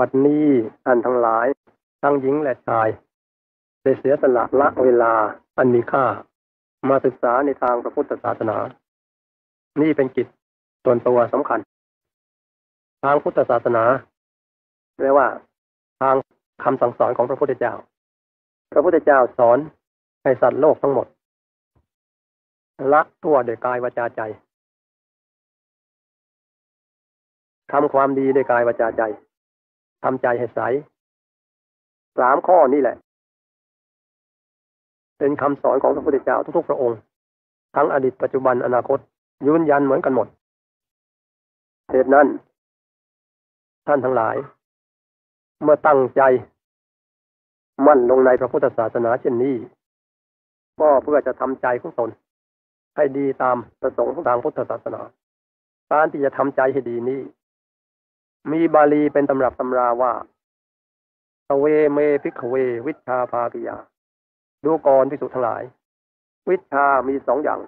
บัดนี้ท่านทั้งหลาย ทั้งหญิงและชาย ได้เสียสละละเวลาอันมีค่า มาศึกษาในทางพระพุทธศาสนา นี่เป็นกิจส่วนตัวสำคัญ ทางพุทธศาสนาเรียกว่า ทางคำสั่งสอนของพระพุทธเจ้า พระพุทธเจ้าสอนให้สัตว์โลกทั้งหมด ละทั่วโดยกายวาจาใจทำความดีโดยกายวาจาใจ ทำใจให้ใสสามข้อนี่แหละ เป็นคำสอนของพระพุทธเจ้าทุกๆพระองค์ ทั้งอดีตปัจจุบันอนาคตยืนยันเหมือนกันหมดเหตุนั้น ท่านทั้งหลาย เมื่อตั้งใจ มั่นลงในพระพุทธศาสนาเช่นนี้ ก็เพื่อจะทำใจของตนให้ดีตามประสงค์ของทางพุทธศาสนา การที่จะทำใจให้ดีนี้ มีบาลีเป็นตำรับตำราว่าทเวเมพิกเว วิชาภากิยา ดูก่อนพิสุทั้งหลาย วิชามีสองอย่าง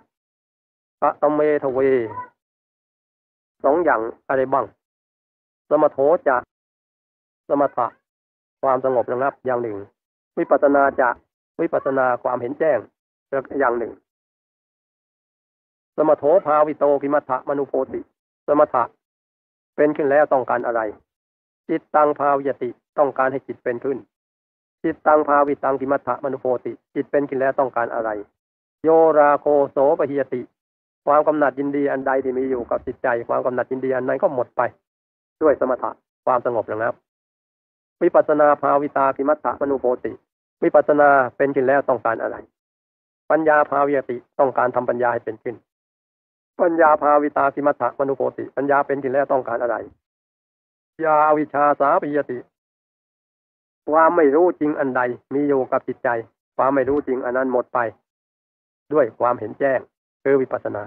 พระตเมทเว สองอย่างอะไรบ้าง สมโถจะสมถะความสงบระงับอย่างหนึ่ง วิปัสนาจะวิปัสนาความเห็นแจ้งอย่างหนึ่ง สมโถภาวิโตกิมัฏฐมนุโพติ สมถะ เป็นขึ้นแล้วต้องการอะไร จิตตังภาวิยติต้องการให้จิตเป็นขึ้น จิตตังภาวิตังกิมัฏฐมนุโพติ จิตเป็นขึ้นแล้วต้องการอะไร โยราโคโสปหิยติ ความกำหนัดยินดีอันใดที่มีอยู่กับจิตใจ ความกำหนัดยินดีอันนั้นก็หมดไป ด้วยสมถะความสงบระงับวิปัสนาภาวิตากิมัฏฐมนุโพติวิปัสนาเป็นขึ้นแล้วต้องการอะไร ปัญญาภาวิยติต้องการทำปัญญาให้เป็นขึ้น ปัญญาภาวิตาสิมัฏฐมนุโพติ ปัญญาเป็นกินแล้วต้องการอะไรยาวิชาสาปิยติ ความไม่รู้จริงอันใด มีอยู่กับจิตใจ ความไม่รู้จริงอันนั้นหมดไป ด้วยความเห็นแจ้งคือวิปัสนา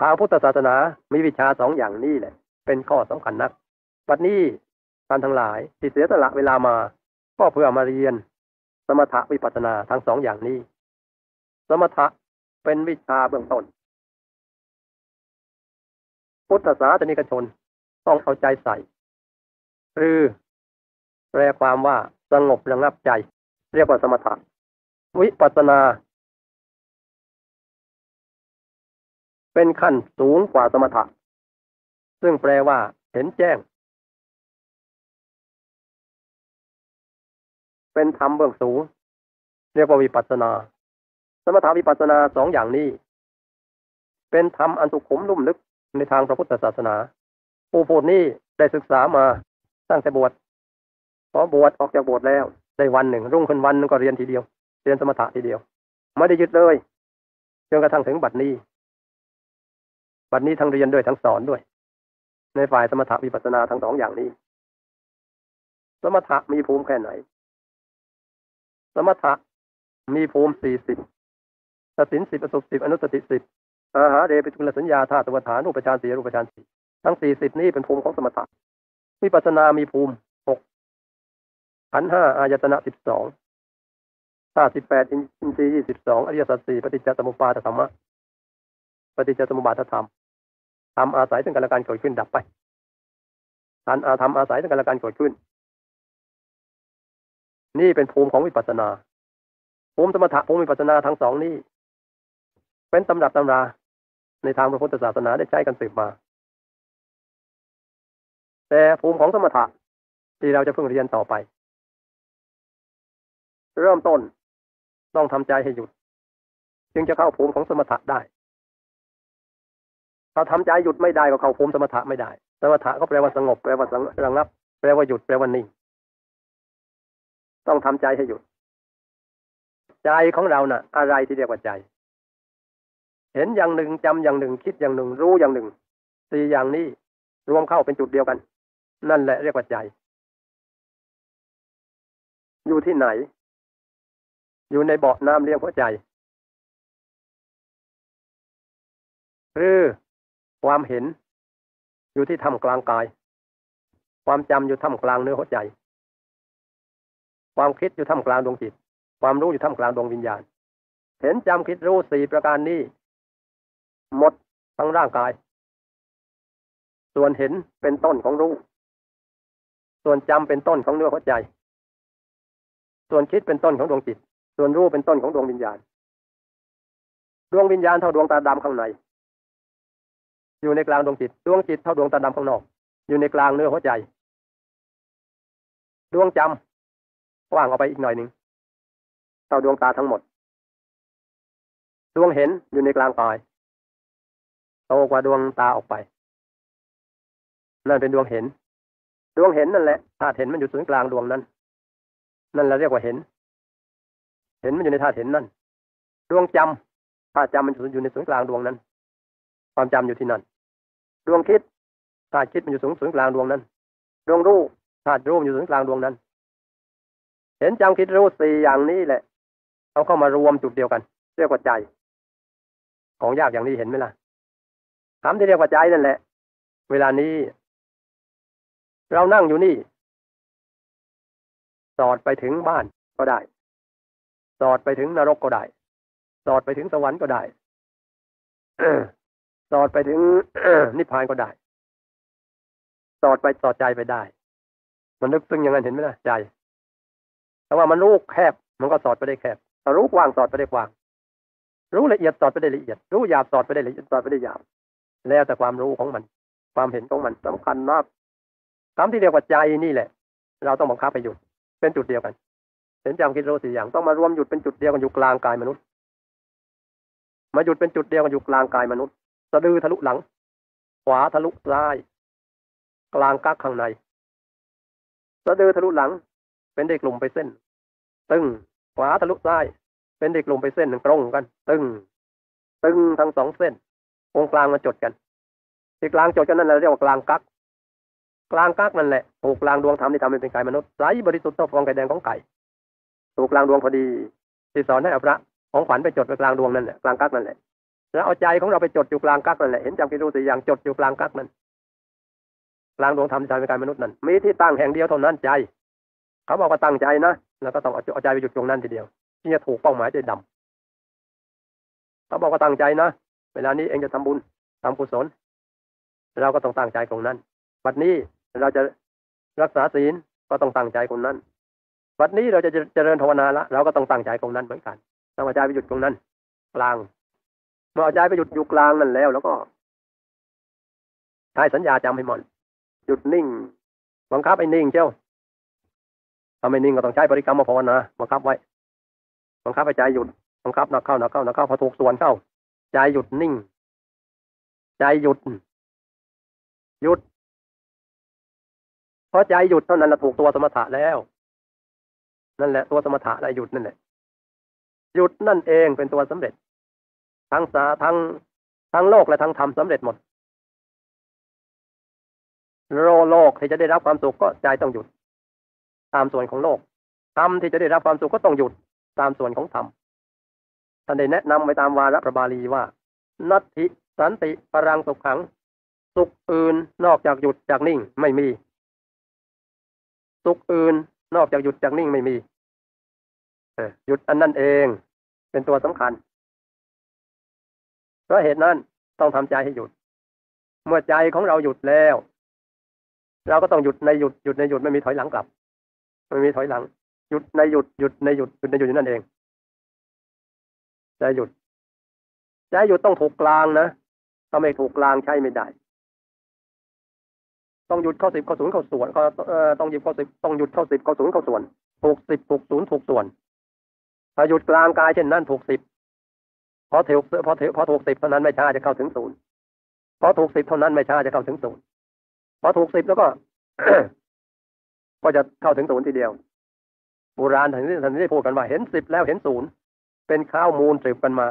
ทางพุทธศาสนามีวิชาสองอย่างนี้แหละ เป็นข้อสำคัญนักวันนี้ท่านทั้งหลายที่เสียสละเวลามา ก็เพื่อมาเรียน สมถะวิปัสนาทั้งสองอย่างนี้ สมถะเป็นวิชาเบื้องต้น พุทธศาสนิกชนต้องเอาใจใส่ คือแปลความว่าสงบระงับใจ เรียกว่าสมถะวิปัสนา เป็นขั้นสูงกว่าสมถะ ซึ่งแปลว่า เห็นแจ้ง เป็นธรรมเบื้องสูง เรียกว่าวิปัสนา สมถะวิปัสนาสองอย่างนี้ เป็นธรรมอันสุขุมลุ่มลึก ในทางพระพุทธศาสนา ผู้พูดนี้ได้ศึกษามาตั้งแต่บวชพอบวชออกจากบวชแล้วได้วันหนึ่ง รุ่งขึ้นวันนึงก็เรียนทีเดียว เรียนสมถะทีเดียว ไม่ได้หยุดเลยจนกระทั่งถึงบัดนี้ บัดนี้ทั้งเรียนด้วยทั้งสอนด้วย ในฝ่ายสมถะวิปัสนาทั้งสองอย่างนี้ สมถะมีภูมิแค่ไหน สมถะมีภูมิสี่สิบสสินสิบประสบสิบอนุสติสิบ อาหาเรปิจุลสัญญาธาตุวฐานรูปฌานสี่รูปฌานสี่ทั้งสี่สิบนี้เป็นภูมิของสมถะวิปัสนามีภูมิหกขันห้าอายตนะสิบสองธาตุสิบแปดอินทรีย์ยี่สิบสองอริยสัจสี่ปฏิจจสมุปบาทธรรมะปฏิจจสมุปบาทธรรมทำอาศัยซึ่งกันและกันเกิดขึ้นดับไปทันอาธรรมอาศัยซึ่งกันและกันเกิดขึ้น นี่เป็นภูมิของวิปัสนา ภูมิสมถะภูมิวิปัสนาทั้งสองนี้ เป็นตำรับตำรา ในทางพระพุทธศาสนาได้ใช้กันสืบมา แต่ภูมิของสมถะที่เราจะเพิ่งเรียนต่อไป เริ่มต้นต้องทำใจให้หยุด จึงจะเข้าภูมิของสมถะได้ ถ้าทำใจหยุดไม่ได้ก็เข้าภูมิสมถะไม่ได้ สมถะก็แปลว่าสงบแปลว่าระงับ แปลว่าหยุดแปลว่านิ่ง ต้องทำใจให้หยุด ใจของเรานะ่ะ อะไรที่เรียกว่าใจ เห็นอย่างหนึ่งจำอย่างหนึ่ง คิดอย่างหนึ่ง รู้อย่างหนึ่งสี่อย่างนี้รวมเข้าเป็นจุดเดียวกัน นั่นแหละเรียกว่าใจ อยู่ที่ไหน อยู่ในเบาะน้ำเลี้ยงหัวใจคือความเห็น อยู่ที่ทำกลางกาย ความจำอยู่ท่ากลางเนื้อหัวใจ ความคิดอยู่ท่ากลางดวงจิต ความรู้อยู่ท่ากลางดวงวิญญาณ เห็นจำคิดรู้สี่ประการนี้ หมดทั้งร่างกาย ส่วนเห็นเป็นต้นของรู้ ส่วนจำเป็นต้นของเนื้อหัวใจ ส่วนคิดเป็นต้นของดวงจิต ส่วนรู้เป็นต้นของดวงวิญญาณ ดวงวิญญาณเท่าดวงตาดำข้างใน อยู่ในกลางดวงจิต ดวงจิตเท่าดวงตาดำข้างนอก อยู่ในกลางเนื้อหัวใจ ดวงจำว่างออกไปอีกหน่อยหนึ่งเท่าดวงตาทั้งหมด ดวงเห็นอยู่ในกลางกาย โตกว่าดวงตาออกไป นั่นเป็นดวงเห็น ดวงเห็นนั่นแหละธาตุเห็นมันอยู่ศูนย์กลางดวงนั้น นั่นเราเรียกว่าเห็น เห็นมันอยู่ในธาตุเห็นนั่น ดวงจำธาตุจำมันอยู่ในศูนย์กลางดวงนั้น ความจำอยู่ที่นั่น ดวงคิดธาตุคิดมันอยู่ศูนย์กลางดวงนั้น ดวงรู้ธาตุรู้มันอยู่ศูนย์กลางดวงนั้น เห็นจำคิดรู้สี่อย่างนี้แหละเอาเข้ามารวมจุดเดียวกัน เรียกว่าใจ ของยากอย่างนี้เห็นไหมล่ะ คำที่เรียกว่าใจนั่นแหละ เวลานี้ เรานั่งอยู่นี่ สอดไปถึงบ้านก็ได้ สอดไปถึงนรกก็ได้ สอดไปถึงสวรรค์ก็ได้สอดไปถึงนิพพานก็ได้ สอดไปสอดใจไปได้ มันลึกซึ้งอย่างนั้นเห็นไหมล่ะใจ แต่ว่ามันรู้แคบ มันก็สอดไปได้แคบแต่รู้กว้างสอดไปได้กว้าง รู้ละเอียดสอดไปได้ละเอียด รู้หยาบสอดไปได้ละเอียดสอดไปได้หยาบ แล้วแต่ความรู้ของมัน ความเห็นของมันสำคัญมากคำที่เรียกว่าใจนี่แหละ เราต้องบังคับไปหยุดเป็นจุดเดียวกันเห็นจำคิดรู้สี่อย่างต้องมารวมหยุดเป็นจุดเดียวกันอยู่กลางกายมนุษย์ มาหยุดเป็นจุดเดียวกันอยู่กลางกายมนุษย์สะดือทะลุหลัง ขวาทะลุซ้าย กลางกักข้างในสะดือทะลุหลัง เป็นเด็กกลุ่มไปเส้น ตึงขวาทะลุซ้าย เป็นเด็กกลุ่มไปเส้นหนึ่งตรงกัน ตึง ตึงทั้งสองเส้น องกลางมาจดกันที่กลางจดกันนั่นเราเรียกว่ากลางกักกลางกักนั่นแหละถูกกลางดวงธรรมที่ทำให้เป็นกายมนุษย์ใสบริสุทธิ์เท่าฟองไก่แดงของไก่ถูกกลางดวงพอดีที่สอนให้อาพระของขวัญไปจดไปกลางดวงนั่นแหละกลางกักนั่นแหละแล้วเอาใจของเราไปจดอยู่กลางกักนั่นแหละเห็นจำกิรูสี่อย่างจดอยู่กลางกักนั่นกลางดวงธรรมที่ทำให้เป็นกายมนุษย์นั่นมีที่ตั้งแห่งเดียวเท่านั้นใจ เขาบอกว่าตั้งใจนะแล้วก็ต้องเอาใจไปหยุดตรงนั้นทีเดียวที่จะถูกเป้าหมายใจดำเขาบอกว่าตั้งใจนะ เวลานี้เองจะทำบุญทำกุศล เราก็ต้องตั้งใจตรงนั้นบัดนี้เราจะรักษาศีลก็ต้องตั้งใจตรงนั้นบัดนี้เราจะเจริญภาวนาละเราก็ต้องตั้งใจตรงนั้นเหมือนกันต้องเอาใจไปหยุดตรงนั้น กลางเมื่อเอาใจไปหยุดอยู่กลางนั่นแล้ว แล้วก็ใช้สัญญาจำให้หมดหยุดนิ่งบังคับไอ้นิ่งเจ้าถ้าไม่นิ่งก็ต้องใช้บริกรรมมาภาวนาบังคับไว้บังคับให้ใจหยุดบังคับนักเข้านักเข้านักเข้าพอถูกส่วนเข้า ใจหยุดนิ่ง ใจหยุด หยุดเพราะใจหยุดเท่านั้นเราถูกตัวสมถะแล้ว นั่นแหละตัวสมถะได้หยุดนั่นแหละหยุดนั่นเองเป็นตัวสำเร็จ ทั้งสาทั้งทั้งโลกและทั้งธรรมสำเร็จหมดโลโลกที่จะได้รับความสุขก็ใจต้องหยุด ตามส่วนของโลกธรรมที่จะได้รับความสุขก็ต้องหยุดตามส่วนของธรรม ท่านได้แนะนำไปตามวาระพระบาลีว่า นัตถิสันติปรังสุขขัง สุขอื่นนอกจากหยุดจากนิ่งไม่มี สุขอื่นนอกจากหยุดจากนิ่งไม่มีหยุดอันนั่นเอง เป็นตัวสำคัญ เพราะเหตุนั้นต้องทำใจให้หยุด เมื่อใจของเราหยุดแล้ว เราก็ต้องหยุดในหยุดหยุดในหยุดไม่มีถอยหลังกลับไม่มีถอยหลัง หยุดในหยุดหยุดในหยุดหยุดในหยุดนั่นเอง ใจหยุดใจหยุดต้องถูกกลางนะถ้าไม่ถูกกลางใช้ไม่ได้ ต้องหยุดเข้าสิบเข้าศูนย์เข้าส่วนก็ต้องหยุดเข้าสิบต้องหยุดเข้าสิบเข้าศูนย์เข้าส่วนถูกสิบถูกศูนย์ถูกส่วนถ้าหยุดกลางกายเช่นนั้นถูกสิบพอถูกพอถูกพอถูกสิบเท่านั้นไม่ช้าจะเข้าถึงศูนย์พอถูกสิบเท่านั้นไม่ช้าจะเข้าถึงศูนย์พอถูกสิบแล้วก็ ก็จะเข้าถึงศูนย์ทีเดียวโบราณท่านนี้ท่านนี้พูดกันว่าเห็นสิบแล้วเห็นศูนย์ เป็นข้าวมูลสืบกันมา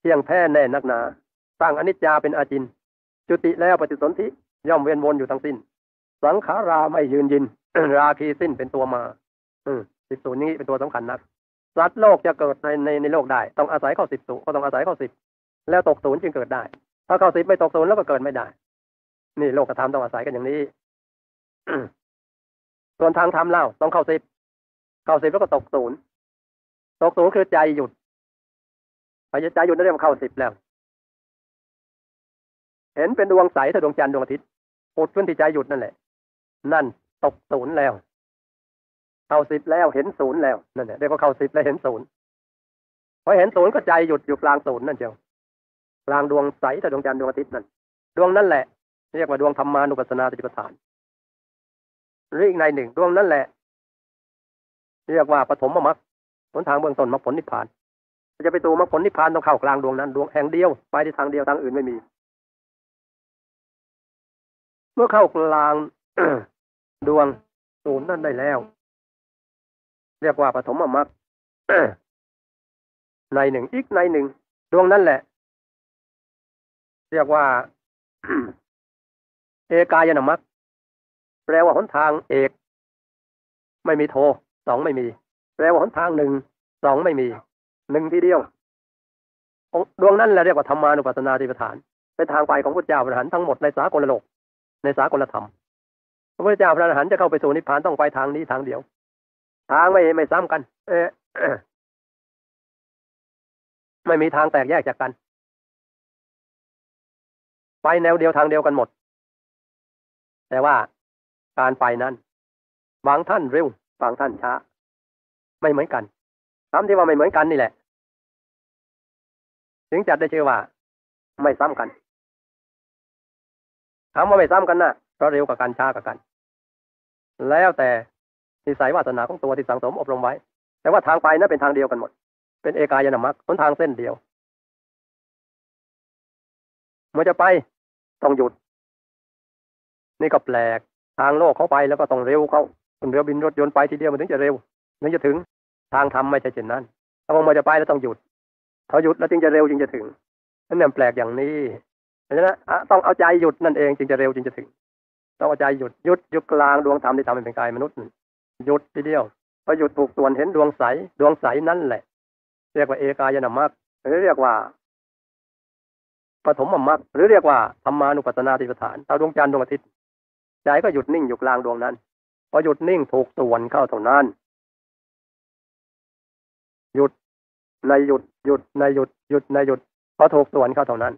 เที่ยงแท้แน่นักหนา ตั้งอนิจจาเป็นอาจิน จุติแล้วปฏิสนธิย่อมเวียนวนอยู่ทั้งสิ้น สังขาราไม่ยืนยิน ราคีสิ้นเป็นตัวมา อืสิบสูนี้เป็นตัวสำคัญนักสัตว์โลกจะเกิดในในในโลกได้ ต้องอาศัยข้าสิบสูก็ต้องอาศัยข้าสิบแล้วตกศูนย์จึงเกิดได้ ถ้าข้าสิบไม่ตกศูนย์แล้วก็เกิดไม่ได้ นี่โลกธรรมต้องอาศัยกันอย่างนี้ส่วนทางธรรมเล่าต้องเข้าสิบเข้าสิบแล้วก็ตกศูนย์ตกศูนย์คือใจหยุด พอใจหยุดนั่นเรียกว่าเข้าสิบแล้ว เห็นเป็นดวงใสถ้าดวงจันทร์ดวงอาทิตย์ปุดขึ้นที่ใจหยุดนั่นแหละ นั่นตกศูนย์แล้ว เข้าสิบแล้วเห็นศูนย์แล้วนั่นแหละเรียกว่าเข้าสิบแล้วเห็นศูนย์พอเห็นศูนย์ก็ใจหยุดอยู่กลางศูนย์นั่นเชียวกลางดวงใสแต่ดวงจันทร์ดวงอาทิตย์นั่นดวงนั่นแหละ เรียกว่าดวงธรรมานุปัสสนาสติปัฏฐานหรืออีกในหนึ่งดวงนั่นแหละ เรียกว่าปฐมมรรคหนทางเบื้องต้นมรรคผลนิพพาน จะไปตูมรรคผลนิพพานต้องเข้ากลางดวงนั้นดวงแห่งเดียวไปที่ทางเดียวทางอื่นไม่มี เมื่อเข้ากลางดวงศูนย์นั่นได้แล้ว เรียกว่าปฐมมรรคในหนึ่งอีกในหนึ่งดวงนั่นแหละ เรียกว่า เอกายนมรรคแปลว่าหนทางเอก ไม่มีโทสองไม่มี แปลว่าหนทางหนึ่งสองไม่มี หนึ่งทีเดียวดวงนั้นแหละเรียกว่าธรรมานุปัสสนาธิปฐาน เป็นทางไปของพระเจ้าพระหันทั้งหมดในสากลโลก ในสากลธรรมพระพุทธเจ้าพระอรหันต์จะเข้าไปสู่นิพพานต้องไปทางนี้ทางเดียว ทางไม่ไม่ซ้ำกันเออไม่มีทางแตกแยกจากกัน ไปแนวเดียวทางเดียวกันหมด แต่ว่าการไปนั้น บางท่านเร็ว บางท่านช้า ไม่เหมือนกัน คำที่ว่าไม่เหมือนกันนี่แหละ ถึงจัดได้ชื่อว่า ไม่ซ้ำกันคำว่าไม่ซ้ำกันนะเพราะเร็วกับกันช้ากับกัน แล้วแต่นิสัยวาสนาของตัวที่สังสมอบรมไว้ แต่ว่าทางไปนั้นเป็นทางเดียวกันหมด เป็นเอกายนามัคหนทางเส้นเดียวเมื่อจะไปต้องหยุด นี่ก็แปลกทางโลกเขาไปแล้วก็ต้องเร็วเขาคนเรือบินรถยนต์ไปทีเดียวมันถึงจะเร็วถึงจะถึง ทางธรรมไม่ใช่เช่นนั้น ถ้าพอมาจะไปแล้วต้องหยุดเขาหยุดแล้วจึงจะเร็วจึงจะถึงนั่นเนี่ยแปลกอย่างนี้เพราะฉะนั้นต้องเอาใจหยุดนั่นเองจึงจะเร็วจึงจะถึง ต้องเอาใจหยุดหยุดหยุดกลางดวงธรรมที่ทำให้เป็นกายมนุษย์หยุดทีเดียวพอหยุดถูกส่วนเห็นดวงใสดวงใสนั่นแหละ เรียกว่าเอกายนามัคหรือเรียกว่าปฐมมัคหรือเรียกว่าธรรมานุปัสสนาติปฐานเอาดวงจันทร์ดวงอาทิตย์ใจก็หยุดนิ่งอยู่กลางดวงนั้นพอหยุดนิ่งถูกส่วนเข้าเท่านั้น หยุดในหยุดหยุดในหยุดหยุดในหยุดพอถูกส่วนเข้าเท่านั้น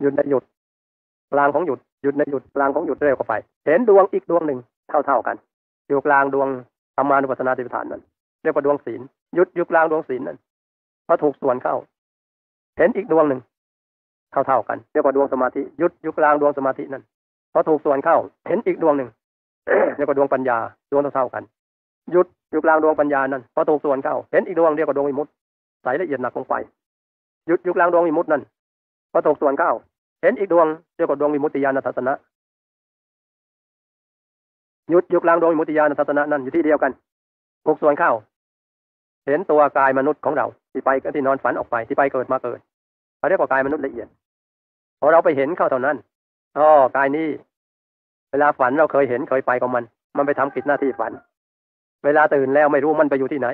หยุดในหยุดกลางของหยุดหยุดในหยุดกลางของหยุดเร็วเข้าไป เห็นดวงอีกดวงหนึ่งเท่าเท่ากัน อยู่กลางดวงธรรมานุปัสสนาติปฐานนั้นเรียกว่าดวงศีลหยุดอยู่กลางดวงศีลนั้นพอถูกส่วนเข้า เห็นอีกดวงหนึ่งเท่าเท่ากันเรียกว่าดวงสมาธิหยุดอยู่กลางดวงสมาธินั้นพอถูกส่วนเข้า เห็นอีกดวงหนึ่งเรียกว่าดวงปัญญาดวงเท่าเท่ากัน หยุดอยู่กลางดวงปัญญานั้นพอถูกส่วนเข้าเห็นอีกดวงเรียกว่าดวงอิมุตใสละเอียดหนักลงไปหยุดอยู่กลางดวงอิมุตนั้นพอถูกส่วนเข้าเห็นอีกดวงเรียกว่าดวงวิมุตติญาณทัศนะหยุดอยู่กลางดวงวิมุตติญาณทัศนะนั่นอยู่ที่เดียวกันถูกส่วนเข้าเห็นตัวกายมนุษย์ของเรา ที่ไปก็ที่นอนฝันออกไปที่ไปเกิดมาเกิดเขาเรียกว่ากายมนุษย์ละเอียดพอเราไปเห็นเข้าเท่านั้นอ๋อกายนี้ เวลาฝันเราเคยเห็นเคยไปกับมัน มันไปทำกิจหน้าที่ฝัน เวลาตื่นแล้วไม่รู้มันไปอยู่ที่ไหน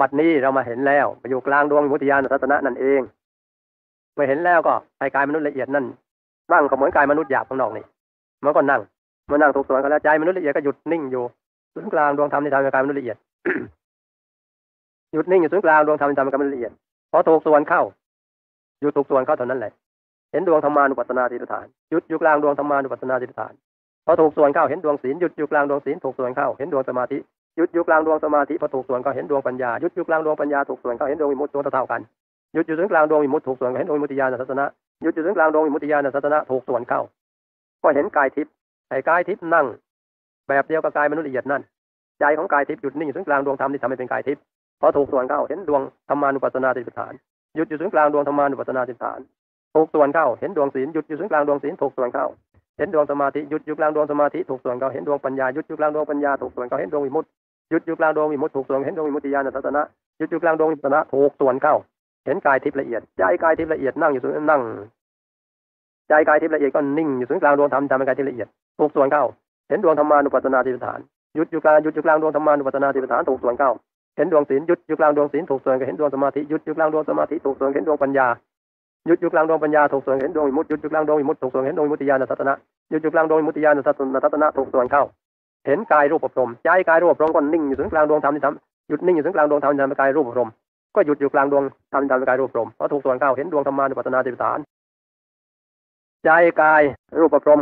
บัดนี้เรามาเห็นแล้วไปอยู่กลางดวงมุติยานทัศนะนั่นเองเมื่อเห็นแล้วก็ไอกายมนุษย์ละเอียดนั่นนั่งก็เหมือนกายมนุษย์หยาบข้างนอกนี่มันก็นั่งมื่อนั่งถูกส่วนกันแล้วใจมนุษย์ละเอียดก็หยุดนิ่งอยู่ศูนย์กลางดวงธรรมในทางกายมนุษย์ละเอียดหยุดนิ่งอยู่ศูนย์กลางดวงธรรมในทางกายมนุษย์ละเอียดพอถูกส่วนเข้าอยู่ถูกส่วนเข้าเท่านั้นแหละเห็นดวงธรรมานุปัสสนาติฐานหยุดอยู่กลางดวงธรรมานุปัสสนาติฐาน พอถูกส่วนเข้าเห็นดวงศีลหยุดอยู่กลางดวงศีลถูกส่วนเข้าเห็นดวงสมาธิหยุดอยู่กลางดวงสมาธิพอถูกส่วนก็เห็นดวงปัญญาหยุดอยู่กลางดวงปัญญาถูกส่วนก็เห็นดวงวิมุตติดวงเท่ากันหยุดอยู่ถึงกลางดวงวิมุตติถูกส่วนก็เห็นดวงวิมุตติญาณทัศนะหยุดอยู่ถึงกลางดวงวิมุตติญาณทัศนะถูกส่วนเข้า ก็เห็นกายทิพย์ไอ้กายทิพย์นั่ง แบบเดียวกับกายมนุษย์ละเอียดนั่นใจของกายทิพย์หยุดนิ่งอยู่ถึงกลางดวงธรรมที่ทำให้เป็นกายทิพย์พอถูกส่วนเข้าเห็นดวงธรรมานุปัสสนาติฐานหยุดอยู่ถึงกลางดวงธรรมานุปัสสนาติฐานถูกส่วนเข้าเห็นดวงศีลหยุดอยู่ถึงกลางดวงศีลถูกส่วนเข้า เห็นดวงสมาธิหยุดอยู่กลางดวงสมาธิถูกส่วนเข้าเห็นดวงปัญญาหยุดอยู่กลางดวงปัญญาถูกส่วนเข้าเห็นดวงวิมุตติหยุดอยู่กลางดวงวิมุตติถูกส่วนเห็นดวงวิมุตติญาณทัศนะหยุดอยู่กลางดวงวิมุตติถูกส่วนเข้า เห็นกายทิพย์ละเอียดใจกายทิพย์ละเอียดนั่งอยู่ตรงนั่งใจกายทิพย์ละเอียดก็นิ่งอยู่ตรงกลางดวงธรรมทำเป็นกายทิพย์ละเอียดถูกส่วนเข้า เห็นดวงธรรมานุปัสสนาติฐานหยุดอยู่กลางหยุดอยู่กลางดวงธรรมานุปัสสนาติฐานถูกส่วนเข้าเห็นดวงศีลหยุดอยู่กลางดวงศีลถูกส่วนก็เห็นดวงสมาธิหยุดอยู่กลางดวงสมาธิถูกส่วนเห็นดวงปัญญา ยุดยู่กลางดวงปัญญาถูกส่วนเห็นดวงวิมุตติหยุดยู่กลางดวงวิมุติถูกส่วนเห็นดวงวิมุติญาณทัศนะหยุดยู่กลางดวงวิมุติญาณทัศนะทัศนะถูกส่วนเข้า เห็นกายรูปพรมใจกายรูปพรมก็นิ่งอยู่ตรงกลางดวงธรรมที่ทำหยุดนิ่งอยู่ตรงกลางดวงธรรมที่ทำเป็นกายรูปพรมก็หยุดอยู่กลางดวงธรรมที่ทำเป็นกายรูปพรมเพราะถูกส่วนเข้าเห็นดวงธรรมานุปัสสนาติฐานใจกายรูปพรม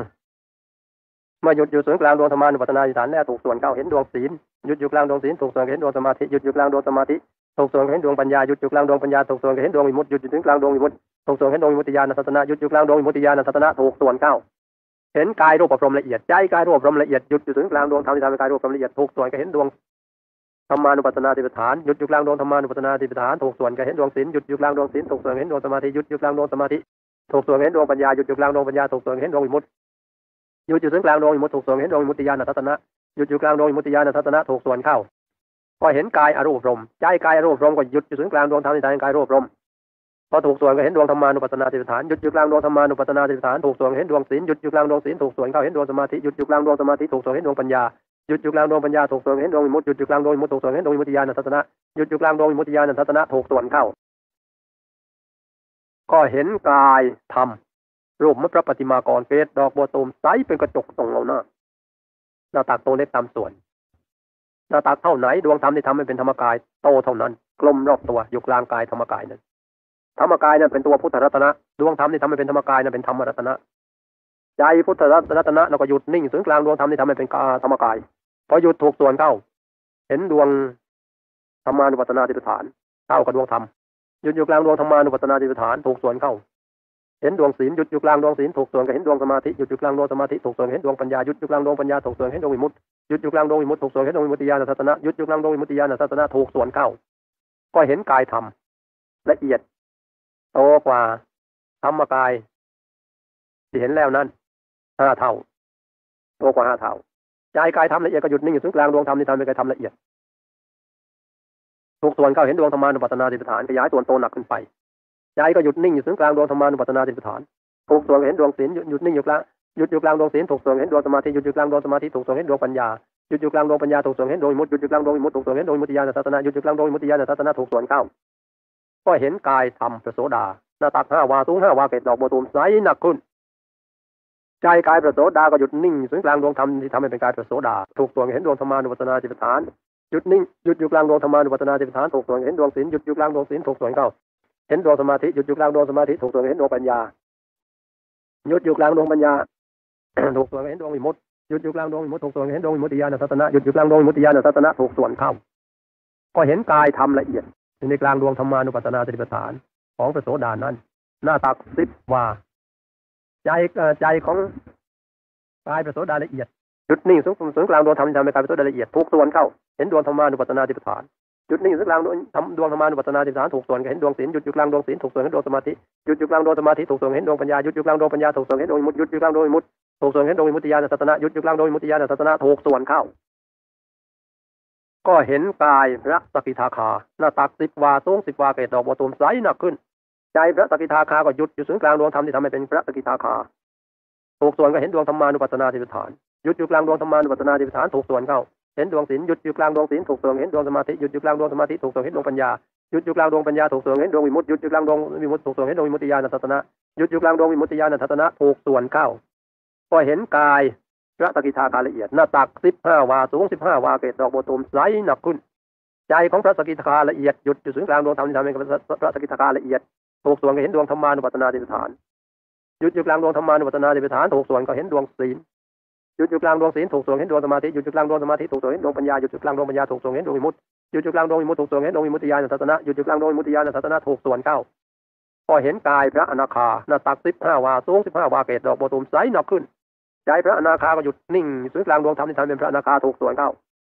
เมื่อหยุดอยู่ศูนย์กลางดวงธรรมานุปัสสนาธิฐานแล้วถูกส่วนเข้าเห็นดวงศีลหยุดอยู่กลางดวงศีลถูกส่วนเห็นดวงสมาธิหยุดอยู่กลางดวงสมาธิ ถูกส่วนเห็นดวงปัญญาหยุดอยู่กลางดวงปัญญาถูกส่วนเห็นดวงวิมุตติหยุดอยู่ถึงกลางดวงวิมุตติถูกส่วนเห็นดวงวิมุตติญาณทัศนะหยุดอยู่กลางดวงวิมุตติญาณทัศนะถูกส่วนเข้าเห็นกายรูปพรมละเอียดใจกายรูปพรมละเอียดหยุดอยู่ถึงกลางดวงธรรมที่ทำให้กายรูปพรมละเอียดถูกส่วนก็เห็นดวงธรรมานุปัสสนาธิปฐานหยุดอยู่กลางดวงธรรมานุปัสสนาธิปฐานถูกส่วนก็เห็นดวงศีลหยุดอยู่กลางดวงศีลถูกส่วนเห็นดวงสมาธิหยุดอยู่กลางดวงสมาธิถูกส่วนเห็นดวงปัญญาหยุดอยู่กลางดวงปัญญาถูกส่วนเห็นดวงวิมุตติหยุดอยู่ถึงกลางดวงวิมุตติถูกส่วนเห็นดวงวิมุตติญาณทัศนะหยุดอยู่กลางดวงวิมุตติญาณทัศนะถูกส่วนเข้า ก็เห็นกายอรูปรมใจกายอรูปรมก็หยุดอยู่ถึงกลางดวงธรรมที่ทำให้กายรูปรมพอถูกส่วนก็เห็นดวงธรรมานุปัสสนาธิปฐานหยุดอยู่กลางดวงธรรมานุปัสสนาธิปฐานถูกส่วนเห็นดวงศีลหยุดอยู่กลางดวงศีลถูกส่วนเข้าเห็นดวงสมาธิหยุดอยู่กลางดวงสมาธิถูกส่วนเห็นดวงปัญญาหยุดอยู่กลางดวงปัญญาถูกส่วนเห็นดวงมุตตหยุดอยู่กลางดวงมุตตถูกส่วนเห็นดวงมุตติญาณทัศนะหยุดอยู่กลางดวงมุตติญาณทัศนะถูกส่วนเข้า ก็เห็นกายธรรมรูปมพระปฏิมากรเกศดอกบัวตูมใสเป็นกระจกตรงเราหน้าหน้าตักโตเล็กตามส่วน หน้าตักเท่าไหนดวงธรรมที่ทำให้เป็นธรรมกายโตเท่านั้น กลมรอบตัวอยู่กลางกายธรรมกายนั้นธรรมกายนั้นเป็นตัวพุทธรัตนะดวงธรรมที่ทำให้เป็นธรรมกายนั้นเป็นธรรมรัตนะใจพุทธรัตนะเราก็หยุดนิ่งถึงกลางดวงธรรมที่ทำให้เป็นกาธรรมกายพอหยุดถูกส่วนเข้า เห็นดวงธรรมานุปัสสนาธิปฐานเข้ากับดวงธรรมหยุดอยู่กลางดวงธรรมานุปัสสนาธิปฐานถูกส่วนเข้า เห็นดวงศีลหยุดอยู่กลางดวงศีลถูกส่วนก็เห็นดวงสมาธิหยุดอยู่กลางดวงสมาธิถูกส่วนเห็นดวงปัญญาหยุดอยู่กลางดวงปัญญาถูกส่วนเห็นดวงวิมุตติ ยุดอยู่กลางดวงวิมุตติถูกส่วนเห็นดวงวิมุตติญาณทัศนะหยุดอยู่กลางดวงวิมุตติญาณทัศนะถูกส่วนเข้า ก็เห็นกายธรรมละเอียดโตกว่าธรรมกาย ที่เห็นแล้วนั้นห้าเท่าโตกว่าห้าเท่าใจกายธรรมละเอียดก็หยุดนิ่งอยู่ตรงกลางดวงธรรมที่ทำเป็นกายธรรมละเอียดถูกส่วนเข้าเห็นดวงธรรมานุปัสสนาติปฐานขยายส่วนโตหนักขึ้นไปใจก็หยุดนิ่งอยู่ตรงกลางดวงธรรมานุปัสสนาติปฐานถูกส่วนเห็นดวงศีลหยุดนิ่งอยู่กลาง หยุดอยู่กลางดวงศีลถูกส่วนเห็นดวงสมาธิหยุดอยู่กลางดวงสมาธิถูกส่วนเห็นดวงปัญญาหยุดอยู่กลางดวงปัญญาถูกส่วนเห็นดวงมุตหยุดอยู่กลางดวงมุตถูกส่วนเห็นดวงมุติญาณทัศนะหยุดอยู่กลางดวงมุติญาณทัศนะถูกส่วนเข้าก็เห็นกายธรรมประโสดาหน้าตักห้าวาสูงห้าวาเกตดอกบัวตูมใสหนักขึ้นใจกายประโสดาก็หยุดนิ่งศูนย์กลางดวงธรรมที่ทำให้เป็นกายประโสดาถูกส่วนเห็นดวงธรรมานุปัสสนาจิตฐานหยุดนิ่งหยุดอยู่กลางดวงธรรมานุปัสสนาจิตฐานถูกส่วนเห็นดวงศีลหยุดอยู่กลางดวงศีลถูกส่วนเข้าเห็นดวงสมาธิหยุดอยู่กลางดวงสมาธิถูกส่วนเห็นดวงปัญญาหยุดอยู่กลางดวงปัญญา ถูกส่วนเห็นดวงวิมุตติหยุดอยู่กลางดวงวิมุตติถูกส่วนเห็นดวงวิมุตติญาณทัศนะหยุดอยู่กลางดวงวิมุตติญาณทัศนะถูกส่วนเข้า ก็เห็นกายธรรมละเอียดในกลางดวงธรรมานุปัสสนาจิตฐาน ของพระโสดานั้น หน้าตักสิบว่าใจใจของกายพระโสดาละเอียดจุดนิ่งสูงสูงกลางดวงธรรมที่ทำให้กายพระโสดาละเอียดถูกส่วนเข้าเห็นดวงธรรมานุปัสสนาจิตฐานจุดนิ่งสูงกลางดวงธรรมดวงธรรมานุปัสสนาจิตฐานถูกส่วนเห็นดวงศีลหยุดอยู่กลางดวงศีลถูกส่วนเห็นดวงสมาธิหยุดอยู่กลางดวงสมาธิถูกส่วนเห็นดวงปัญญาหยุดอยู่กลางดวงปัญญาถูกส่วนเห็นดวงมุตหยุดอยู่กลางดวงมุต ถูกส่วนเห็นดวงมุตติญาณสัตนะหยุดอยู่กลางดวงมุตติญาณสัตนะถูกส่วนเข้า ก็เห็นกายพระสกิทาคาหน้าตักสิบวาสูงสิบวาเกตดอกบัวตูมใสหนักขึ้น ใจพระสกิทาคาก็หยุดอยู่ศูนย์กลางดวงธรรมที่ทำให้เป็นพระสกิทาคาถูกส่วนก็เห็นดวงธรรมานุปัสสนาธิปฐานหยุดอยู่กลางดวงธรรมานุปัสสนาธิปฐานถูกส่วนเข้าเห็นดวงศีลหยุดอยู่กลางดวงศีลถูกส่วนเห็นดวงสมาธิหยุดอยู่กลางดวงสมาธิถูกส่วนเห็นดวงปัญญาหยุดอยู่กลางดวงปัญญาถูกส่วนเห็นดวงวิมุตติหยุดอยู่กลางดวงวิมุตติถูกส่วนเห็นดวงวิมุตติญาณทัศนะหยุดอยู่กลางดวงวิมุตติญาณทัศนะถูกส่วนเข้า ก็เห็นกายพระสกิทาคาละเอียดหน้าตักสิบห้าวาสูงสิบห้าวาเกตดอกโบตูมใสหนักขึ้น ใจของพระสกิทาคาละเอียดหยุดอยู่ศูนย์กลางดวงธรรมที่ทำให้พระสกิทาคาละเอียดถูกส่วนก็เห็นดวงธรรมานุปัสสนาธิปฐานหยุดอยู่กลางดวงธรรมานุปัสสนาธิปฐานถูกส่วนก็เห็นดวงศีลหยุดอยู่กลางดวงศีลถูกส่วนเห็นดวงสมาธิหยุดอยู่กลางดวงสมาธิถูกส่วนเห็นดวงปัญญาหยุดอยู่กลางดวงปัญญาถูกส่วนเห็นดวงวิมุตติหยุดอยู่กลางดวงวิมุตติถูกส่วนเห็นดวงวิมุตติญาณทัศนะหยุดอยู่กลางดวงวิมุตติญาณทัศนะถูกส่วนเข้าก็เห็นกายพระอนาคาหน้าตักสิบห้าวาสูงสิบห้าวาเกตดอกบัวตูมใสหนักขึ้น ใจพระอนาคาก็หยุดนิ่งศูนย์กลางดวงธรรมที่ทำเป็นพระอนาคาถูกส่วนเข้า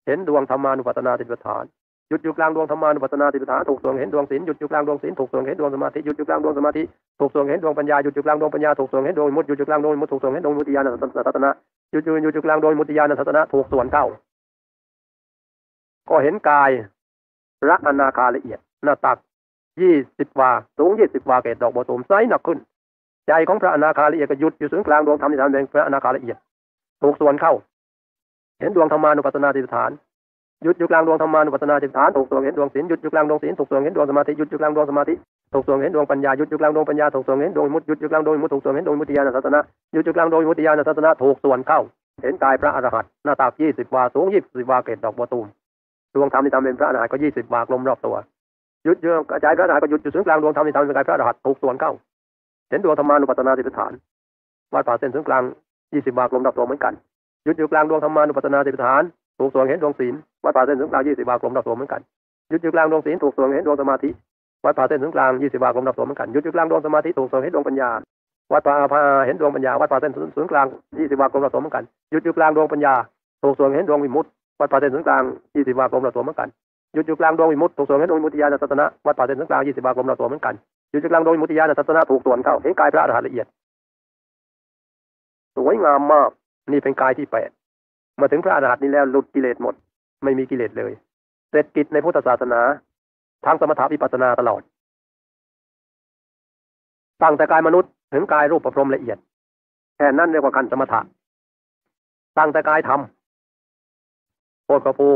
เห็นดวงธรรมานุปัสสนาติปฐานหยุดอยู่กลางดวงธรรมานุปัสสนาติปฐานถูกส่วนเห็นดวงศีลหยุดอยู่กลางดวงศีลถูกส่วนเห็นดวงสมาธิหยุดอยู่กลางดวงสมาธิถูกส่วนเห็นดวงปัญญาหยุดอยู่กลางดวงปัญญาถูกส่วนเห็นดวงมุตหยุดอยู่กลางดวงมุตถูกส่วนเห็นดวงมุติญาณทัศนะหยุดอยู่หยุดอยู่กลางดวงมุติญาณทัศนะถูกส่วนเข้า ก็เห็นกายระอนาคาละเอียดหน้าตักยี่สิบวาสูงยี่สิบวาเกตดอกบัวตูมไซหนักขึ้น ใจของพระอนาคาละเอียดก็หยุดอยู่ศูนย์กลางดวงธรรมที่ทำเป็นพระอนาคาละเอียดถูกส่วนเข้า เห็นดวงธรรมานุปัสสนาติฐานหยุดอยู่กลางดวงธรรมานุปัสสนาติฐานถูกส่วนเห็นดวงศีลหยุดอยู่กลางดวงศีลถูกส่วนเห็นดวงสมาธิหยุดอยู่กลางดวงสมาธิถูกส่วนเห็นดวงปัญญาหยุดอยู่กลางดวงปัญญาถูกส่วนเห็นดวงมุตหยุดอยู่กลางดวงมุตถูกส่วนเห็นดวงมุติญาณทัศนะหยุดอยู่กลางดวงมุติญาณทัศนะถูกส่วนเข้า เห็นกายพระอรหันต์หน้าตักยี่สิบวาสูงยี่สิบวาเกตดอกบัวตูมดวงธรรมที่ทำเป็นพระอรหันต์ก็ยี่สิบวากลมรอบตัวหยุดเยอกระจายพระอรหันต์ก็หยุดอยู่ศูนย์กลางดวงธรรมที่ทำเป็นกายพระอรหันต์ถูกส่วนเข้า เห็นดวงธรรมานุปัสสนาติฐานวัดป่าเส้นศูนย์กลางยี่สิบวากลมรอบตัวเหมือนกันหยุดอยู่กลางดวงธรรมานุปัสสนาสติปัฏฐานถูกส่วงเห็นดวงศีลวัดป่าเส้นศูนย์กลางยี่สิบวากลมรับสวเหมือนกันหยุดอยู่กลางดวงศีลถูกส่วงเห็นดวงสมาธิวัดป่าเส้นศูนย์กลางยี่สิบวากลมรับสวเหมือนกันหยุดอยู่กลางดวงสมาธิถูกส่วงเห็นดวงปัญญาวัดป่าอาภาเห็นดวงปัญญาวัดป่าเส้นศูนย์กลางยี่สิบวากลมรับสวมเหมือนกันหยุดอยู่กลางดวงปัญญาถูกส่วงเห็นดวงวิมุตติวัดป่าเส้นศูนย์กลางยี่สิบวากลมรับสวมเหมือนกันหยุดอยู่กลางดวงวิมุตติถูกสวงเห็นดวงวิมุตติญาณสัตนะวัดป่าเส้นศูนย์กลางยี่สิบากลมรับสวมเหมือนกัน หยุดอยู่กลางดวงวิมุติญาณสัตนะถูกส่วนเข้าเห็นกายพระอรหันต์ละเอียด สวยงามมาก นี่เป็นกายที่แปดมาถึงพระอรหันต์นี้แล้วหลุดกิเลสหมด ไม่มีกิเลสเลยเสร็จกิจในพุทธศาสนา ทางสมถะวิปัสสนาตลอดตั้งแต่กายมนุษย์ถึงกายรูปประพรมละเอียดแค่นั้นเรียกว่าขั้นสมถะตั้งแต่กายธรรมโคตรกระปู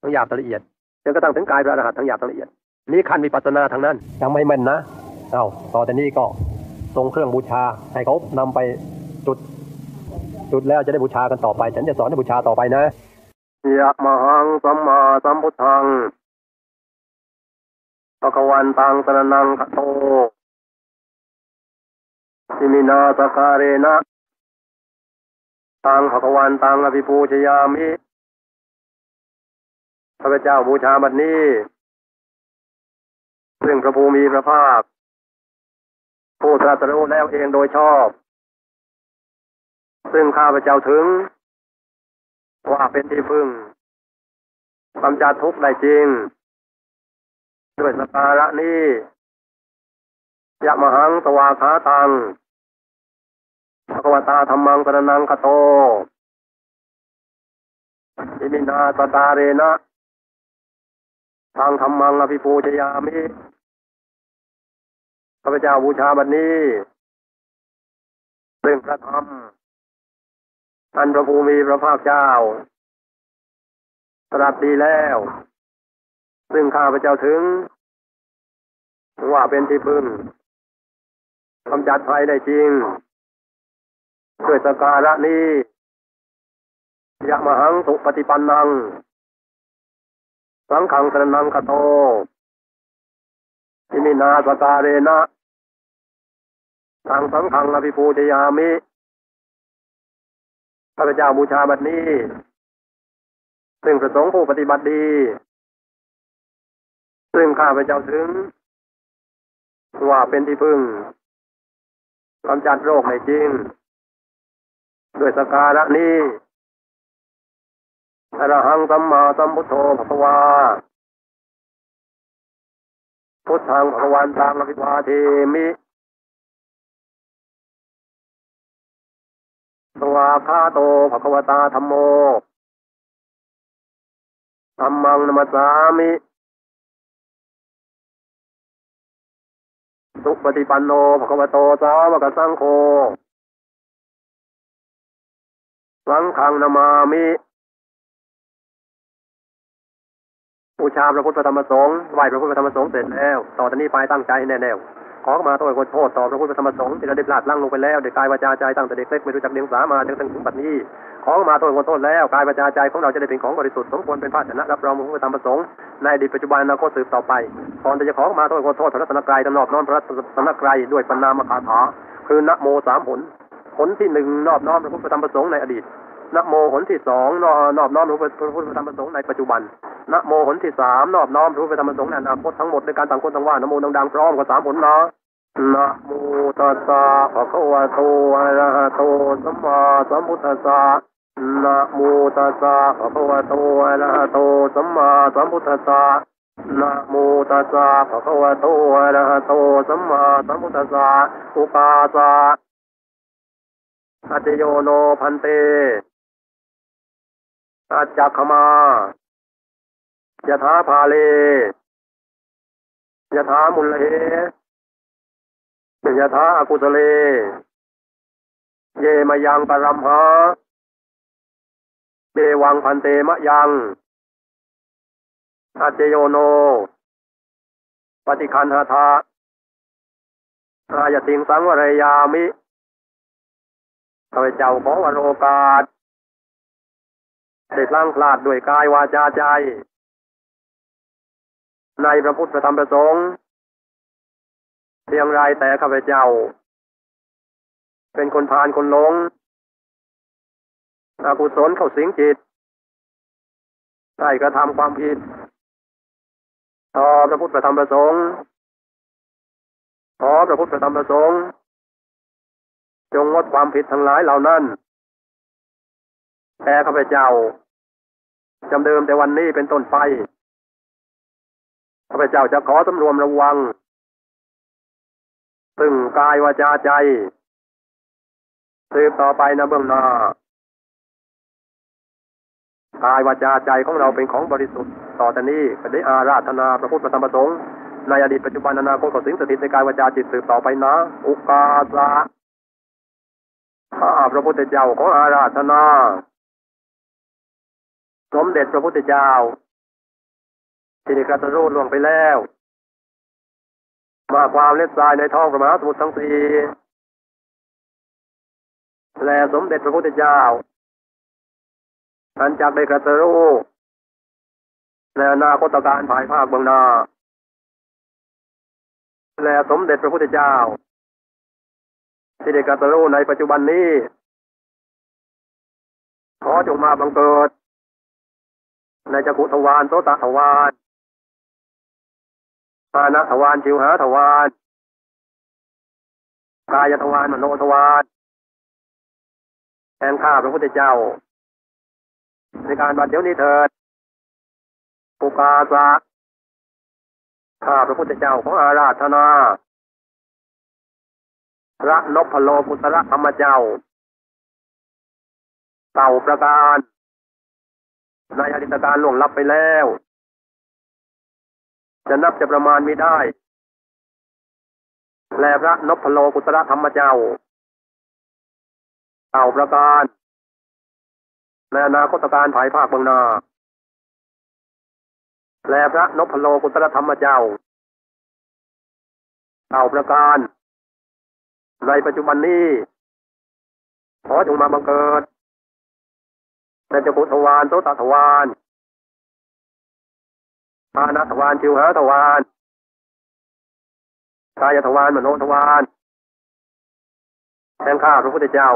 ทั้งหยาบทั้งละเอียดจนกระทั่งถึงกายพระอรหันต์ทั้งหยาบทั้งละเอียดนี่ขั้นวิปัสสนาทางนั้นยังไม่แม่นนะ เอาต่อแต่นี้ก็ทรงเครื่องบูชา ให้เขานำไปจุด จุดแล้วจะได้บูชากันต่อไป ฉันจะสอนให้บูชาต่อไปนะยะมหังสัมมาสัมพุทธังภะคะวันตังสรนังคโตสิมินาสการเรนะตังภะควันตังอภิปูชยามิพระเจ้าบูชาบัดนี้ ซึ่งพระภูมิพระภาค ผู้ตรัสรู้แล้วเองโดยชอบ ซึ่งข้าพเจ้าถึง ว่าเป็นที่พึ่งกำจัดทุกข์ได้จริง ด้วยสการะนี้ยะมหังสวาขาตังภควตาธรรมังสรนังคโตอิมินาสตาเรนะทางธรรมังอภิปูชยามิ ข้าพเจ้าบูชาบัดนี้ซึ่งพระธรรมอันพระภูมิพระภาคเจ้า ตรัสดีแล้ว ซึ่งข้าพเจ้าถึง ว่าเป็นที่พึ่งกำจัดภัยได้จริงด้วยสการะนี้ยะมหังสุปฏิปันนัง สังขังสนังคโต อิมินาสการเรนะทางสังขังอภิปูชยามิข้าพเจ้าบูชาบัดนี้ ซึ่งประสงค์ผู้ปฏิบัติดี ซึ่งข้าพเจ้าถึง ว่าเป็นที่พึ่งกำจัดโรคในจริง ด้วยสการะนี้อรหังสัมมาสัมพุทโธภควา พุทธังภควันตังอภิวาเทมิสวาคาโตภควตาธรรมโมธรรมังนมัสสามิสุปฏิปันโนภควโตสาวกสังโฆสังฆังนามามิ บูชาพระพุทธธรรมสงฆ์ไหวพระพุทธธรรมสงฆ์เสร็จแล้ว ต่อจากนี้ไปตั้งใจแน่แน่ขอมาโทษขอโทษต่อพระพุทธธรรมสงฆ์ที่เราได้พลาดลั่งลงไปแล้วเด็กกายวาจาใจตั้งแต่เด็กเล็กไม่รู้จักเลี้ยงสามาจนถึงปัจจุบันนี้ขอมาโทษขอโทษแล้วกายวาจาใจของเราจะได้เป็นของบริสุทธิ์สมควรเป็นพระชนะรับรองพระพุทธธรรมสงฆ์ในอดีตปัจจุบันอนาคตสืบต่อไปก่อนจะขอมาโทษขอโทษพระรัตนกรายตนอบน้อมพระรัตนกรายด้วยปณามคาถาคือนะโมสามผลผลที่หนึ่งนอบน้อมพระพุทธธรรมสงฆ์ในอดีต นะโมหนที่สองนอบน้อมรู้พระพุทธธรรมประสงค์ในปัจจุบันนะโมหนที่สามนอบน้อมพระพุทธธรรมประสงค์ในอนาคตทั้งหมดในการต่างคนต่างว่านะโมดังๆพร้อมกับสามผลนะนะโมตัสสะภะคะวะโตอะระหะโตสัมมาสัมพุทธัสสะนะโมตัสสะภะคะวะโตอะระหะโตสัมมาสัมพุทธัสสะนะโมตัสสะภะคะวะโตอะระหะโตสัมมาสัมพุทธัสสะอุปาสะอัจโยโนพันเต อาจักขมายะถาภาเลยะถามุลเลยะถาอากุสเล เยมายังปรัมหาเดวังพันเตมะยังอาเจโยโน ปฏิคันหาทาอายติงสังวรยามิข้าพเจ้าขอวโรกาส ได้พลังพลาดด้วยกายวาจาใจ ในพระพุทธธรรมประสงค์เพียงไรแต่ข้าพเจ้า เป็นคนพานคนหลงอกุศลเข้าสิงจิตได้กระทำความผิด ต่อพระพุทธธรรมประสงค์ขอพระพุทธธรรมประสงค์ จงงดความผิดทั้งหลายเหล่านั้น แต่ข้าพเจ้าจำเดิมแต่วันนี้เป็นต้นไปข้าพเจ้าจะขอสำรวมระวัง ซึ่งกายวาจาใจสืบต่อไปนะเบื้องหน้ากายวาจาใจของเราเป็นของบริสุทธิ์ต่อแต่นี้ก็ได้อาราธนาพระพุทธธรรมประสงค์ในอดีตปัจจุบันอนาคตก็สิงสถิตในกายวาจาจิตสืบต่อไปนะ อุกาสะข้าพระพุทธเจ้าของอาราธนา สมเด็จพระพุทธเจ้าที่ได้กระตรูล่วงไปแล้วมาความเล็ดทรายในท้องพระมหาสมุทรทั้งสี่และสมเด็จพระพุทธเจ้าอันจากได้กระตรูในอนาคตการภายภาคเบื้องหน้าและสมเด็จพระพุทธเจ้าที่ได้กระตรูในปัจจุบันนี้ ขอจงมาบังเกิด ในจักรุทวารโสตทวารอาณทวารจิวหาทวารกายทวารมโนทวารแทนข้าพระพุทธเจ้า ในการบัดเดี๋ยวนี้เถิดปุกาสะข้าพระพุทธเจ้าของอาราธนา พระนพโลกุตระธรรมเจ้า เต่าประการ ในอดีตการล่วงลับไปแล้ว จะนับจะประมาณไม่ได้ แลพระนพโลกุตระธรรมเจ้าเต่าประการในอนาคตการภายภาคบื้องนา แลพระนพโลกุตรธรรมเจ้าเต่าประการ ในปัจจุบันนี้ ขอจงมาบังเกิด ในจักุทวารโสตทวารปานาทวารจิวหาทวารกายทวารมโนทวารแทนข้าพระพุทธเจ้า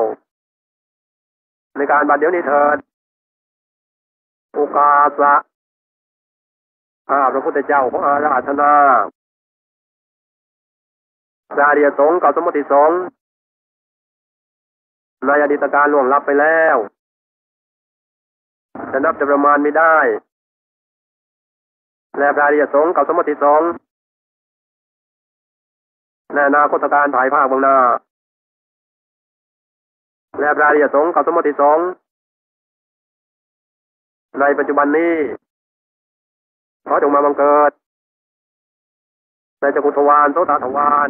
ในการบัดเดี๋ยวนี้เถิดโอกาสะข้าพระพุทธเจ้าของอาราธนาสาเดียสงกับสมติสงในอดีตการล่วงลับไปแล้ว จะนับจะประมาณไม่ได้ และพระเดียสงกับสมติสงในนาคตการถ่ายภาคบางนา และพระเดียสงกับสมติสงในปัจจุบันนี้ขอจงมาบังเกิดในจักุทวารโสตทวาร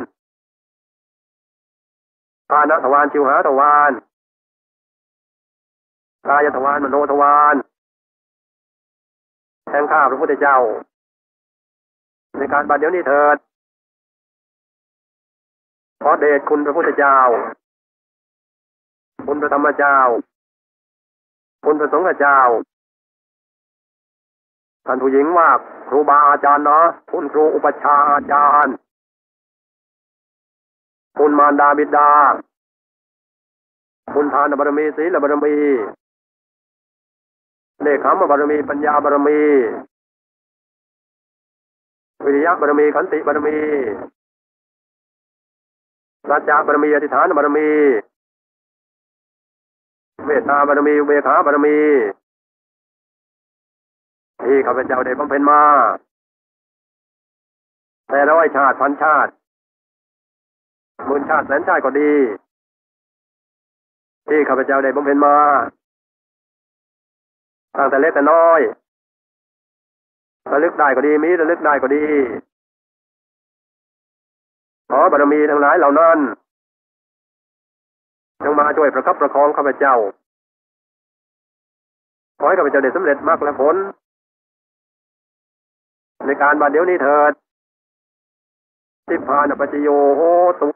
กาณทวารชิวหาทวาร กายทวารมโนทวารแทงข้าพระพุทธเจ้า ในการบัดเดี๋ยวนี้เถิดขอเดชคุณพระพุทธเจ้า คุณพระธรรมเจ้า คุณพระสงฆ์เจ้า ท่านผู้หญิงว่าครูบาอาจารย์เนาะคุณครูอุปชาอาจารย์ คุณมารดาบิดา คุณทานบารมีศีลบารมี เนคขมบารมีปัญญาบารมี วิริยะบารมีขันติบารมีสัจจะบารมีอธิษฐานบารมีเมตตาบารมีเวขาบารมีที่ข้าพเจ้าได้บำเพ็ญมา แต่ร้อยชาติพันชาติมุนชาติแสนชาติก็ดี ที่ข้าพเจ้าได้บำเพ็ญมา ตั้งแต่เล็กแต่น้อยระลึกได้ก็ดีมีระลึกได้ก็ดีขอบารมีทั้งหลายเหล่านั้นจงมาช่วยประคับประคองข้าพเจ้าขอให้ข้าพเจ้าได้สำเร็จมากและผล ในการบัดเดี๋ยวนี้เถิดสิพานปัจโยโหตุ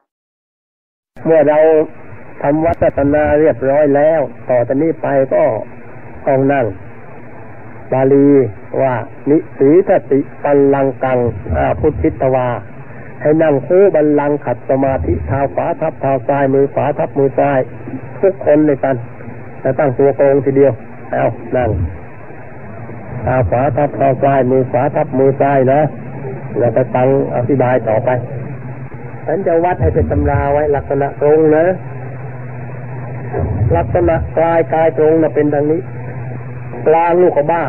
เมื่อเราทำวัตตนาเรียบร้อยแล้ว ต่อจากนี้ไปก็ต้องนั่ง บาลีว่า นิสีทติปัลลังกังอาพุทธิตวา ให้นั่งคู่บัลลังขัดสมาธิเท้าขวาทับเท้าซ้ายมือขวาทับมือซ้าย ทุกคนเลยกันแล้วตั้งตัวโกงทีเดียวเอานั่งขาขวาทับเท้าซ้ายมือขวาทับมือซ้ายนะแล้วก็ตั้งอธิบายต่อไปฉันจะวัดให้เป็นตำราไว้ลักษณะตรงนะลักษณะกายกายตรงนะเป็นดังนี้ ลางลูกขบ้า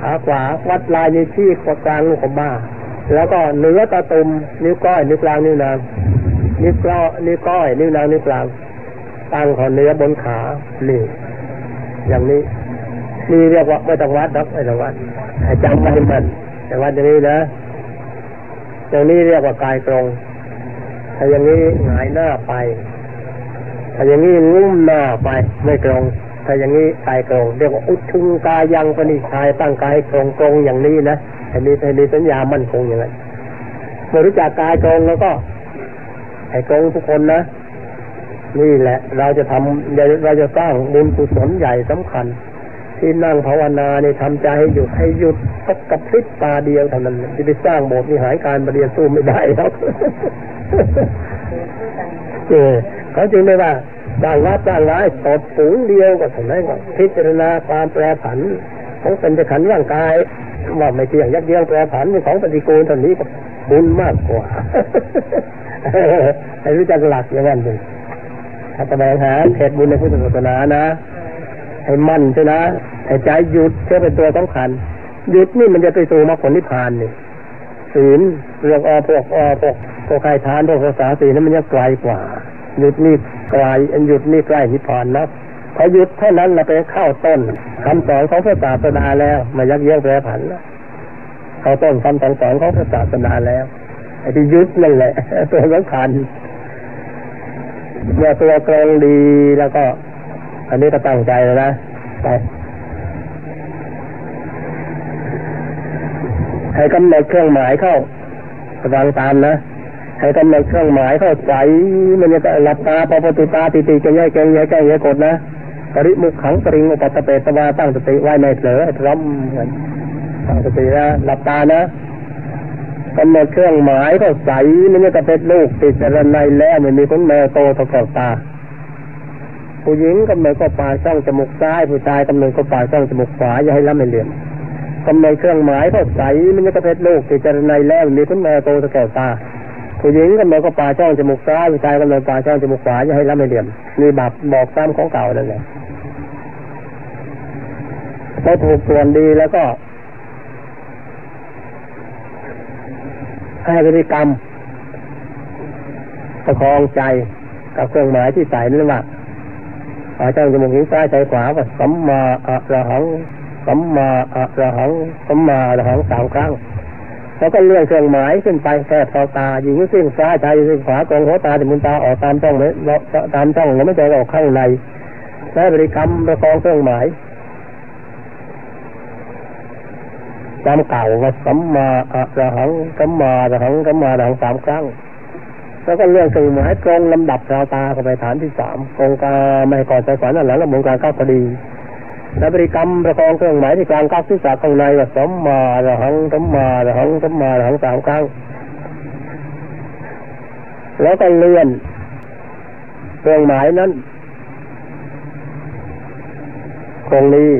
ขาขวาวัดลายนิ้วชี้กลางลูกขบ้า แล้วก็เนื้อตาตุ่มนิ้วก้อยนิ้วกลางนิ้วนางนิ้วก้อยนิ้วก้อยนิ้วนางนิ้วกลางตั้งของเนื้อบนขานี่อย่างนี้นี่เรียกว่าไม่ต้องวัดนักไม่ต้องวัดจำไว้มันแต่วัดอย่างนี้นะอย่างนี้เรียกว่ากายตรงถ้าอย่างนี้หงายหน้าไป ถ้าอย่างนี้งุ้มหน้าไปไม่ตรง ถ้าอย่างนี้กายตรงเรียกว่าอุทุงกายังปณิชายตั้งกายตรงตรงอย่างนี้นะให้มีให้มีสัญญามั่นคงอย่างไรเมื่อรู้จักกายตรงแล้วก็ให้ตรงทุกคนนะนี่แหละ เราจะทำเราจะสร้างบุญกุศลใหญ่สำคัญ ที่นั่งภาวนาเนี่ยทำใจให้หยุดให้หยุดสักกระพริบตาเดียวเท่านั้นจะไปสร้างโบสถ์วิหารการบริเรียนสู้ไม่ได้แล้วเออเขาจึงไม่ว่า สร้างวัดสร้างร้ายตดสูงเดียวก็เท่านั้นพิจารณาความแปรผันของเป็นจะขันร่างกายว่าไม่เที่ยงยักเยียงแปรผันเป็นของปฏิกูลเท่านี้ก็บุญมากกว่าให้รู้จักหลักอย่างนั้นเองถ้าแสวงหาเหตุบุญในพุทธศาสนานะให้มั่นใช่นะให้ใจหยุดเชื่อเป็นตัวสำคัญหยุดนี่มันจะไปสู่มรรคผลนิพพานนี่ศีลเรื่องอพวกอพวกพวกใครทานพวกภาษาศีลนั้นมันจะไกลกว่าหยุดนี่ กลอันหยุดนี่ใกล้นิพพานนะพอหยุดเท่านั้นเราไปเข้าต้นคำสอนของพระศาสดาแล้วมายักเยียงแปรผันแล้วเข้าต้นคำสอนของพระศาสดาแล้วไอ้ที่ยึดนั่นแหละตัวสำคัญเมื่อตัวตรงดีแล้วก็ อันนี้ก็ตั้งใจแล้วนะไปให้กำหนดเครื่องหมายเข้าฟังตามนะ ให้กำหนดเครื่องหมายเข้าใจมันจะหลับตาปปติตาติติจะแยกแกงแยกแกงแยกกดนะปริมุขขังปริงอุปตะเปตวาตั้งสติไว้ในเผลอพร้อมตั้งสตินะหลับตานะกำหนดเครื่องหมายเข้าใสมันจะเป็นลูกติดอะไรในแล้วมันมีคนแมวโตเท่ากับตาผู้หญิงกำเนิดก็ปากช่องจมูกซ้ายผู้ชายกำเนิดก็ปากช่องจมูกขวาอย่าให้ล้ำไม่เหลี่ยมกำเนิดเครื่องหมายเข้าใสมันจะเป็นลูกติดอะไรในแล้วมีคนแมวโตเท่ากับตา ผู้หญิงกำเนิดก็ปาช่องจมูกซ้ายผู้ชายกำเนิดปาช่องจมูกขวาอย่าให้ล้ำไม่เหลี่ยมมีบับบอกซ้ำของเก่านั่นแหละพอถูกส่วนดีแล้วก็ให้บริกรรมประคองใจกับเครื่องหมายที่ใส่นั่นว่าอาจารย์จมูกหิ้งซ้ายใจขวาว่าสัมมาอะระหังสัมมาอะระหังสัมมาอะระหังสามครั้ง แล้วก็เลื่อนเครื่องหมายขึ้นไปแค่พอตายิงซึ่งซ้ายใจซึ่งขวากองหัวตาถึงมุนตาออกตามช่องเลยตามช่องแล้วไม่ใจออกข้างในได้บริกรรมประคองเครื่องหมายจำเก่าว่าสัมมาอะระหังสัมมาอะระหังสัมมาอะระหังสามครั้ง แล้วก็เรื่องสื่อหมายตรงลำดับราวตาเข้าไปฐานที่สามกงกาไม่ก่อนใจฝันอันหลังแล้วมงการก้าวพอดี และบริกรรมประคองเครื่องหมายที่กลางก้าวศีรษะข้างในว่าสัมมาระหังสัมมาระหังสัมมาระหังสามครั้ง แล้วก็เลื่อนเครื่องหมายนั้นตรงนี้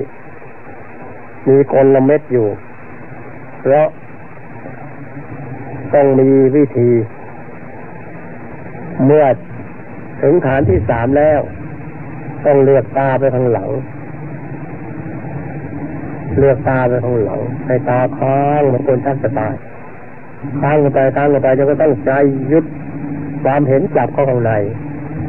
มีกลเม็ดอยู่ เพราะต้องมีวิธี เมื่อถึงฐานที่สามแล้ว ต้องเลือกตาไปทางหลัง เลือกตาไปทางหลังให้ตาค้างเหมือนคนท่านจะตายค้างลงไปค้างลงไปจะก็ต้องใจยึดความเห็นกลับเข้าข้างใน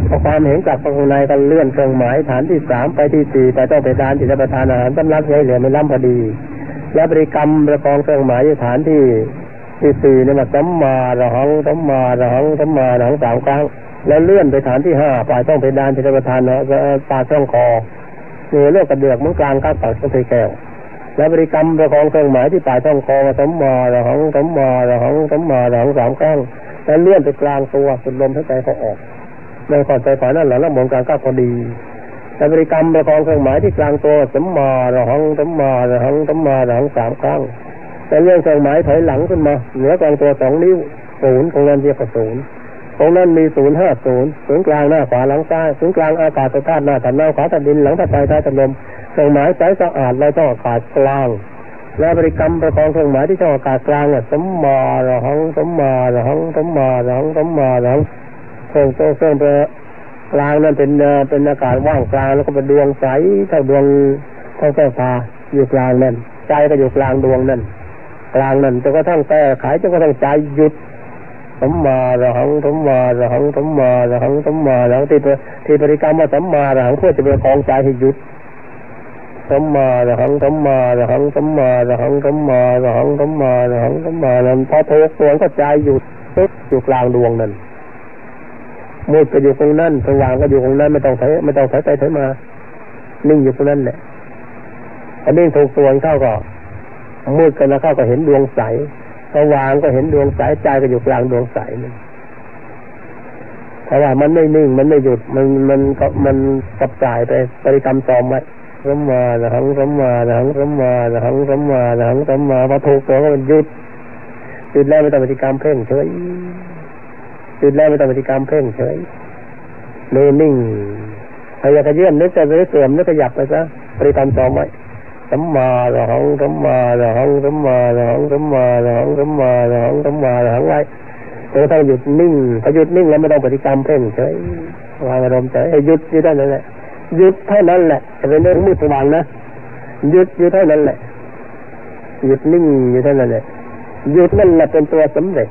พอความเห็นกลับเข้าข้างในก็เลื่อนเครื่องหมายฐานที่สามไปที่สี่แต่ต้องไปทานที่จะประทานอาหารสำลักใช้เหลือไม่ล้ำพอดี และบริกรรมประกองเครื่องหมายฐานที่ที่สี่นี่มาสัมมาระหังสัมมาระหังสัมมาระหังสามครั้ง แล้วเลื่อนไปฐานที่ห้าปลายต้องไปดานที่ประทานเนาะปาช่องคอเหนือเลือกกระเดือกมือกลางก้าวปากต้องไปแก้ว และบริกรรมประกองเครื่องหมายที่ปลายช่องคอสมมาระหังสมมาระหังสมมาระหังสามครั้งแล้วเลื่อนไปกลางตัวสุดลมหายใจเขาออกในก่อนใจฝันนั่นแหละแล้วมองกลางก้าวพอดีแต่บริกรรมประคองเครื่องหมายที่กลางตัวสมมาระหังสมมาระหังสมมาระหังสามครั้งแต่เรื่องเครื่องหมายถอยหลังขึ้นมาเหนือกลางตัวสองนิ้วศูนย์ของนั้นเรียกว่าศูนย์ตรงนั้นมีศูนย์ห้าศูนย์ศูนย์กลางหน้าขวาหลังซ้ายศูนย์กลางอากาศธาตุหน้าถันหน้าขวาถันดินหลังถัดใจท้ายถันลม เครื่องหมายใสสะอาดเราต้องอากาศกลาง และบริกรรมประคองเครื่องหมายที่ช่องอากาศกลางเนี่ยสมมาระหังสมมาระหังสมมาระหังสมมาระหังเครื่องโซ่เครื่องเปกลางนั่นเป็นเป็นอากาศว่างกลางแล้วก็เป็นดวงใสเท่าดวงเท่าแก้วตาอยู่กลางนั่นใจก็อยู่กลางดวงนั่นกลางนั่นจนกระทั่งแก้ไขจนกระทั่งใจหยุดสมมาระหังสมมาระหังสมมาระหังสมมาระหังที่ที่บริกรรมว่าสมมาระหังเพื่อจะประคองใจให้หยุด สัมมาระหังสัมมาระหังสัมมาระหังสัมมาระหังสัมมาระหังสัมมานั้นพอโทกตัวก็ใจหยุดปึ๊บอยู่กลางดวงนั้นมืดก็อยู่ตรงนั้นสว่างก็อยู่ตรงนั้นไม่ต้องใช้ไม่ต้องใช้ใจใช้มานิ่งอยู่ตรงนั้นแหละอันนี้ถูกตัวนเข้าก็มืดกันแล้วเข้าก็เห็นดวงใสสว่างก็เห็นดวงใสใจก็อยู่กลางดวงใสนั่นแต่ว่ามันไม่นิ่งมันไม่หยุดมันมันก็มันกับจ่ายไปบริกรรมซ้อมไว้ สัมมาระหังสัมมาระหังสัมมาระหังสัมมาระหังสัมมาพอถูกตัวก็มันหยุดหยุดแล้วไม่ต้องปฏิกรรมเพ่งเฉยหยุดแล้วไม่ต้องปฏิกรรมเพ่งเฉยเนนิ่งพยายามขยื่นนึกจะนึกเสื่อมนึกขยับไปซะปฏิกรรมสองไว้สัมมาระหังสัมมาระหังสัมมาระหังสัมมาระหังสัมมาระหังสัมมาระหังไว้จนกระทั่งหยุดนิ่งพอหยุดนิ่งแล้วไม่ต้องปฏิกรรมเพ่งเฉยวางอารมณ์เฉยหยุดอยู่ได้นั่นแหละ หยุดเท่านั้นแหละจะเป็นเรื่องมืดสว่างนะหยุดอยู่เท่านั้นแหละหยุดนิ่งอยู่เท่านั้นแหละหยุดนั่นแหละเป็นตัวสำเร็จ